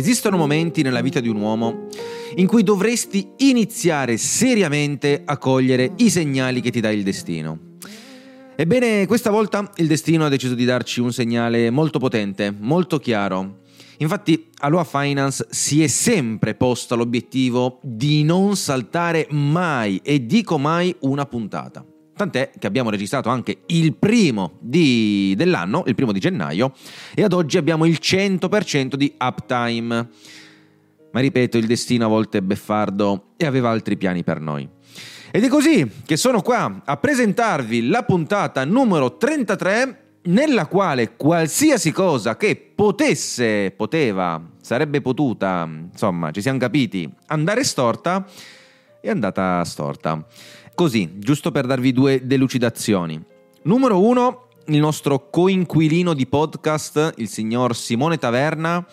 Esistono momenti nella vita di un uomo in cui dovresti iniziare seriamente a cogliere i segnali che ti dà il destino. Ebbene, questa volta il destino ha deciso di darci un segnale molto potente, molto chiaro. Infatti, Aloha Finance si è sempre posta l'obiettivo di non saltare mai, e dico mai, una puntata. Tant'è che abbiamo registrato anche il primo di, dell'anno, il primo di gennaio, e ad oggi abbiamo il 100% di uptime. Ma ripeto, il destino a volte è beffardo e aveva altri piani per noi. Ed è così che sono qua a presentarvi la puntata numero 33 nella quale qualsiasi cosa che potesse, poteva, sarebbe potuta, insomma, ci siamo capiti, andare storta, è andata storta. Così, giusto per darvi due delucidazioni. Numero uno, il nostro coinquilino di podcast, il signor Simone Taverna,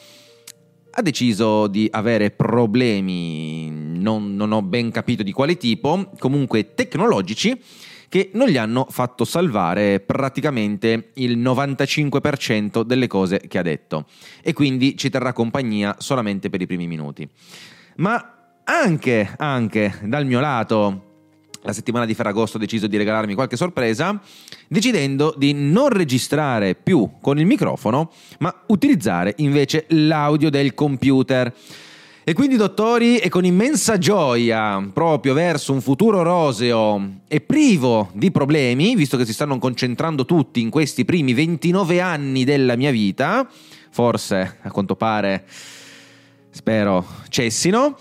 ha deciso di avere problemi, non, non ho ben capito di quale tipo, comunque tecnologici, che non gli hanno fatto salvare praticamente il 95% delle cose che ha detto e quindi ci terrà compagnia solamente per i primi minuti. Ma anche, anche dal mio lato, la settimana di Ferragosto ho deciso di regalarmi qualche sorpresa, decidendo di non registrare più con il microfono, ma utilizzare invece l'audio del computer. E quindi, dottori, e con immensa gioia, proprio verso un futuro roseo e privo di problemi, visto che si stanno concentrando tutti in questi primi 29 anni della mia vita, forse a quanto pare, spero, cessino.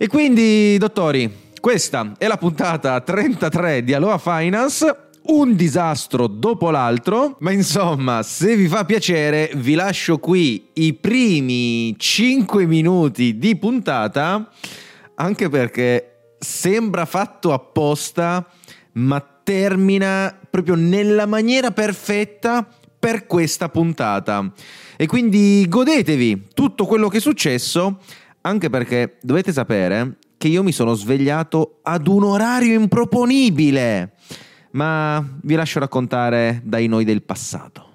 E quindi, dottori, questa è la puntata 33 di Aloha Finance un disastro dopo l'altro, ma insomma, se vi fa piacere, vi lascio qui i primi 5 minuti di puntata, anche perché sembra fatto apposta, ma termina proprio nella maniera perfetta per questa puntata. E quindi godetevi tutto quello che è successo, anche perché dovete sapere che io mi sono svegliato ad un orario improponibile. Ma vi lascio raccontare dai noi del passato.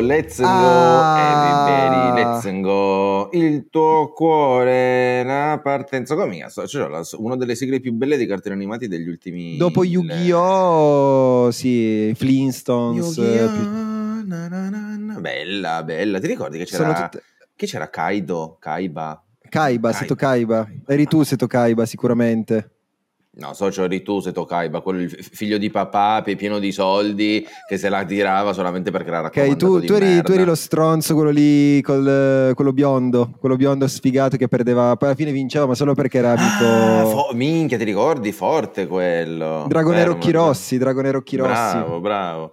Let's go, ah. everybody, let's go. Il tuo cuore, la partenza. Come mia, cioè, una delle sigle più belle dei cartoni animati degli ultimi. Dopo Yu-Gi-Oh! Sì, Flintstones. Yu-Gi-Oh! Più na, na, na, Bella, bella. Ti ricordi che c'era, tutte... che c'era Kaido, Kaiba? Kaiba, Seto Kaiba. Eri tu Seto Kaiba sicuramente. No, socio eri tu Seto Kaiba, quello figlio di papà, pieno di soldi, che se la tirava solamente perché era raccomandato Ok, tu, tu, eri, tu, eri, lo stronzo, quello lì, col, quello biondo, quello biondo sfigato che perdeva, poi alla fine vinceva, ma solo perché era amico... Ah, fo- minchia, ti ricordi? Forte quello. Dragone Occhi Rossi, Dragone Occhi Rossi. Bravo, bravo.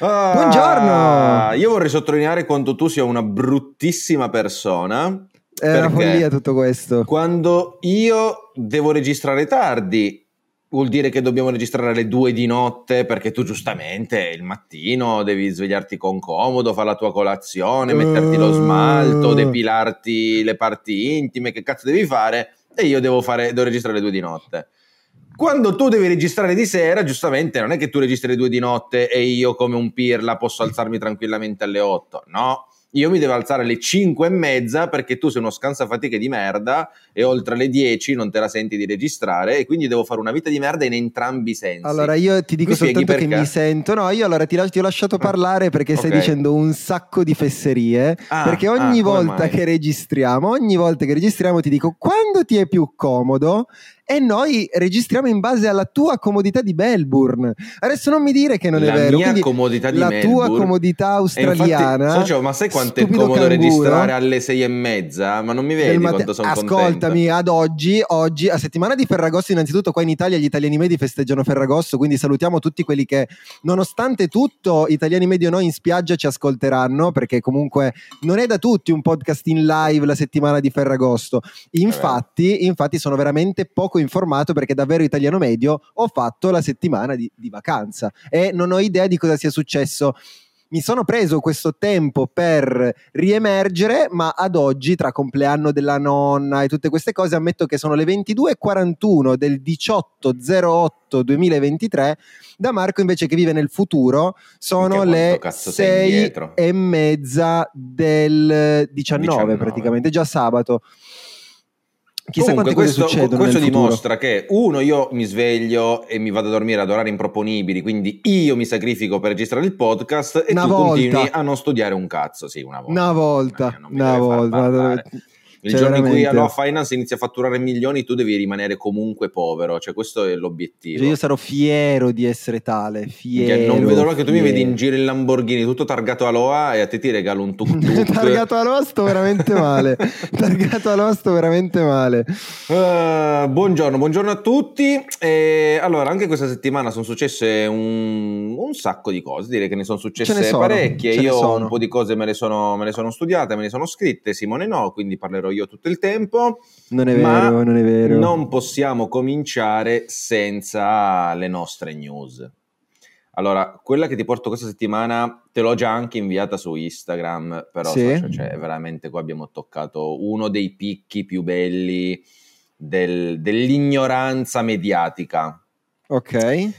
Ah, Buongiorno! Io vorrei sottolineare quanto tu sia una bruttissima persona. È una follia tutto questo. Quando io devo registrare tardi, vuol dire che dobbiamo registrare alle due di notte perché tu giustamente il mattino devi svegliarti con comodo, fare la tua colazione, metterti lo smalto, eh. depilarti le parti intime, che cazzo devi fare? E io devo, fare, devo registrare alle due di notte. Quando tu devi registrare di sera, giustamente non è che tu registri due di notte e io come un pirla posso alzarmi tranquillamente alle 8. No, io mi devo alzare alle 5 e mezza perché tu sei uno scansafatiche di merda e oltre le 10 non te la senti di registrare e quindi devo fare una vita di merda in entrambi i sensi. Allora io ti dico mi soltanto che mi sento, no io allora ti, ti ho lasciato parlare perché okay. stai dicendo un sacco di fesserie, ah, perché ogni ah, volta che registriamo, ogni volta che registriamo ti dico quando ti è più comodo e noi registriamo in base alla tua comodità di Melbourne. Adesso non mi dire che non la è vero. La mia comodità di la Melbourne. La tua comodità australiana. Infatti, socio, ma sai quanto è comodo registrare alle sei e mezza? Ma non mi vedi mate- quanto sono Ascoltami, contento. ad oggi, oggi, a settimana di Ferragosto, innanzitutto qua in Italia gli italiani medi festeggiano Ferragosto, quindi salutiamo tutti quelli che, nonostante tutto, italiani medi o no in spiaggia ci ascolteranno, perché comunque non è da tutti un podcast in live la settimana di Ferragosto. Infatti, infatti sono veramente poco informato perché davvero italiano medio ho fatto la settimana di, di vacanza e non ho idea di cosa sia successo mi sono preso questo tempo per riemergere, ma ad oggi, tra compleanno della nonna e tutte queste cose, ammetto che sono le 22.41 del 18.08.2023. Da Marco, invece, che vive nel futuro, sono le 6 e mezza del 19, 19. praticamente, già sabato. Chissà Comunque, questo, questo dimostra che uno, io mi sveglio e mi vado a dormire ad orari improponibili, quindi io mi sacrifico per registrare il podcast e una tu volta. continui a non studiare un cazzo. Sì, una volta. Una volta, una volta. Il cioè, giorno veramente... in cui Aloha Finance inizia a fatturare milioni, tu devi rimanere comunque povero. Cioè, questo è l'obiettivo. Cioè, io sarò fiero di essere tale. Fiero. non vedo l'ora che tu mi vedi in giro in Lamborghini tutto targato Aloha e a te ti regalo un tuk tuk. targato Aloha sto veramente male. targato Aloha sto veramente male. Uh, buongiorno, buongiorno a tutti. E, allora, anche questa settimana sono successe un, un, sacco di cose. Direi che ne sono successe ne sono, parecchie. Io un po' di cose me le, sono, me le sono studiate, me le sono scritte. Simone no, quindi parlerò io tutto il tempo. Non è vero, non è vero. Non possiamo cominciare senza le nostre news. Allora, quella che ti porto questa settimana te l'ho già anche inviata su Instagram, però sì. so, cioè, veramente qua abbiamo toccato uno dei picchi più belli del, dell'ignoranza mediatica. Ok.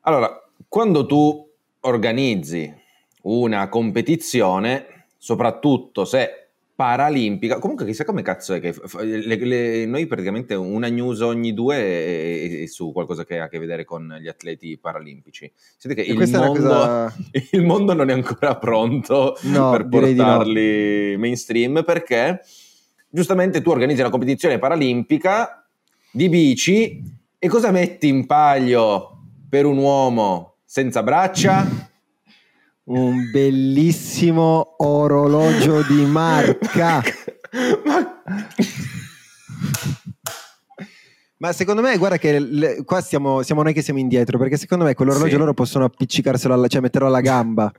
Allora, quando tu organizzi una competizione, soprattutto se paralimpica. Comunque, chissà come cazzo è che le, le, noi praticamente una news ogni due è, è, su qualcosa che ha a che vedere con gli atleti paralimpici. Sentite che il mondo, cosa... il mondo, non è ancora pronto no, per portarli no. mainstream perché giustamente tu organizzi una competizione paralimpica di bici e cosa metti in palio per un uomo senza braccia? Un bellissimo orologio di marca. Ma secondo me, guarda che le, qua siamo, siamo, noi che siamo indietro, perché secondo me quell'orologio sì. loro possono appiccicarselo, alla, cioè metterlo alla gamba.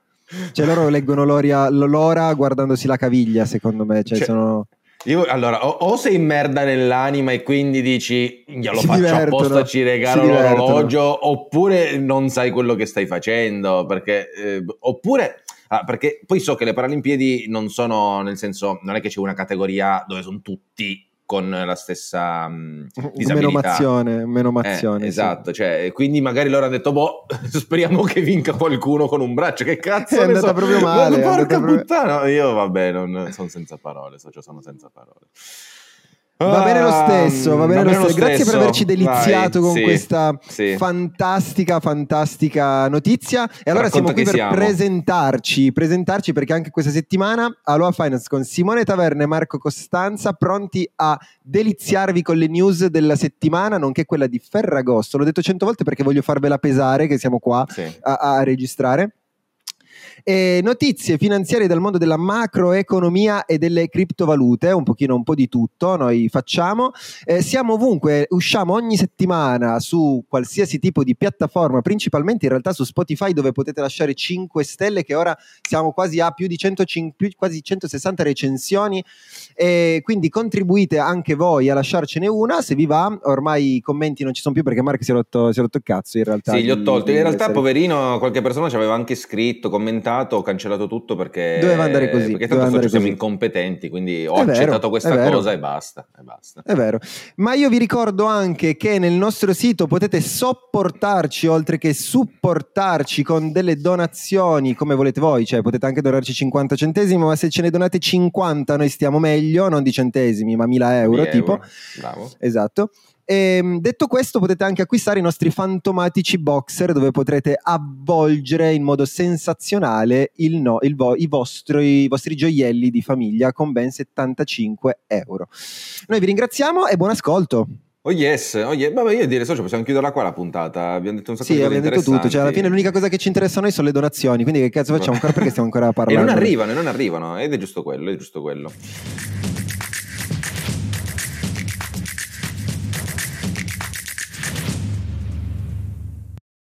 Cioè loro leggono l'ora, l'ora guardandosi la caviglia, secondo me. Cioè, cioè, sono... Io, allora, o, o, sei merda nell'anima e quindi dici glielo si faccio apposta, ci regalo l'orologio, oppure non sai quello che stai facendo, perché, eh, oppure, ah, perché poi so che le Paralimpiadi non sono, nel senso, non è che c'è una categoria dove sono tutti con la stessa mh, disabilità. Menomazione, menomazione. Eh, esatto, sì. cioè, quindi magari loro hanno detto, boh, speriamo che vinca qualcuno con un braccio, che cazzo è andata so? proprio male. Ma porca puttana, proprio... io vabbè, non, sono senza parole, so, cioè sono senza parole. Va bene lo stesso, va bene, va bene lo, stesso. Grazie stesso. per averci deliziato Vai, con sì, questa sì. fantastica, fantastica notizia. E allora Racconta siamo qui per siamo. presentarci, presentarci perché anche questa settimana Aloha Finance con Simone Taverna e Marco Costanza pronti a deliziarvi con le news della settimana, nonché quella di Ferragosto. L'ho detto cento volte perché voglio farvela pesare che siamo qua sì. a, a registrare. E notizie finanziarie dal mondo della macroeconomia e delle criptovalute, un pochino un po' di tutto noi facciamo. Eh, siamo ovunque, usciamo ogni settimana su qualsiasi tipo di piattaforma, principalmente in realtà su Spotify dove potete lasciare 5 stelle che ora siamo quasi a più di 105, più, quasi 160 recensioni e quindi contribuite anche voi a lasciarcene una se vi va. Ormai i commenti non ci sono più perché Mark si è rotto, si è rotto il cazzo in realtà. Sì, li ho tolti. In realtà poverino qualche persona ci aveva anche scritto, commentato cancellato, ho cancellato tutto perché, doveva andare così. Perché tanto andare siamo incompetenti, quindi ho è accettato vero, questa cosa e basta, e basta. È vero. Ma io vi ricordo anche che nel nostro sito potete sopportarci oltre che supportarci con delle donazioni come volete voi, cioè potete anche donarci 50 centesimi, ma se ce ne donate 50 noi stiamo meglio, non di centesimi, ma 1000 euro tipo. Euro. Bravo. Esatto. E, ehm, detto questo, potete anche acquistare i nostri fantomatici boxer dove potrete avvolgere in modo sensazionale no, vo- i, vostri, i, vostri, gioielli di famiglia con ben 75 euro. Noi vi ringraziamo e buon ascolto. Oh yes, oh yes. Vabbè, io direi, so, possiamo chiuderla qua la puntata. Abbiamo detto un sacco sì, di cose abbiamo detto tutto. Cioè, alla fine l'unica cosa che ci interessa a noi sono le donazioni. Quindi che cazzo facciamo ancora perché stiamo ancora parlando? e non arrivano, e non arrivano. Ed è giusto quello, è giusto quello.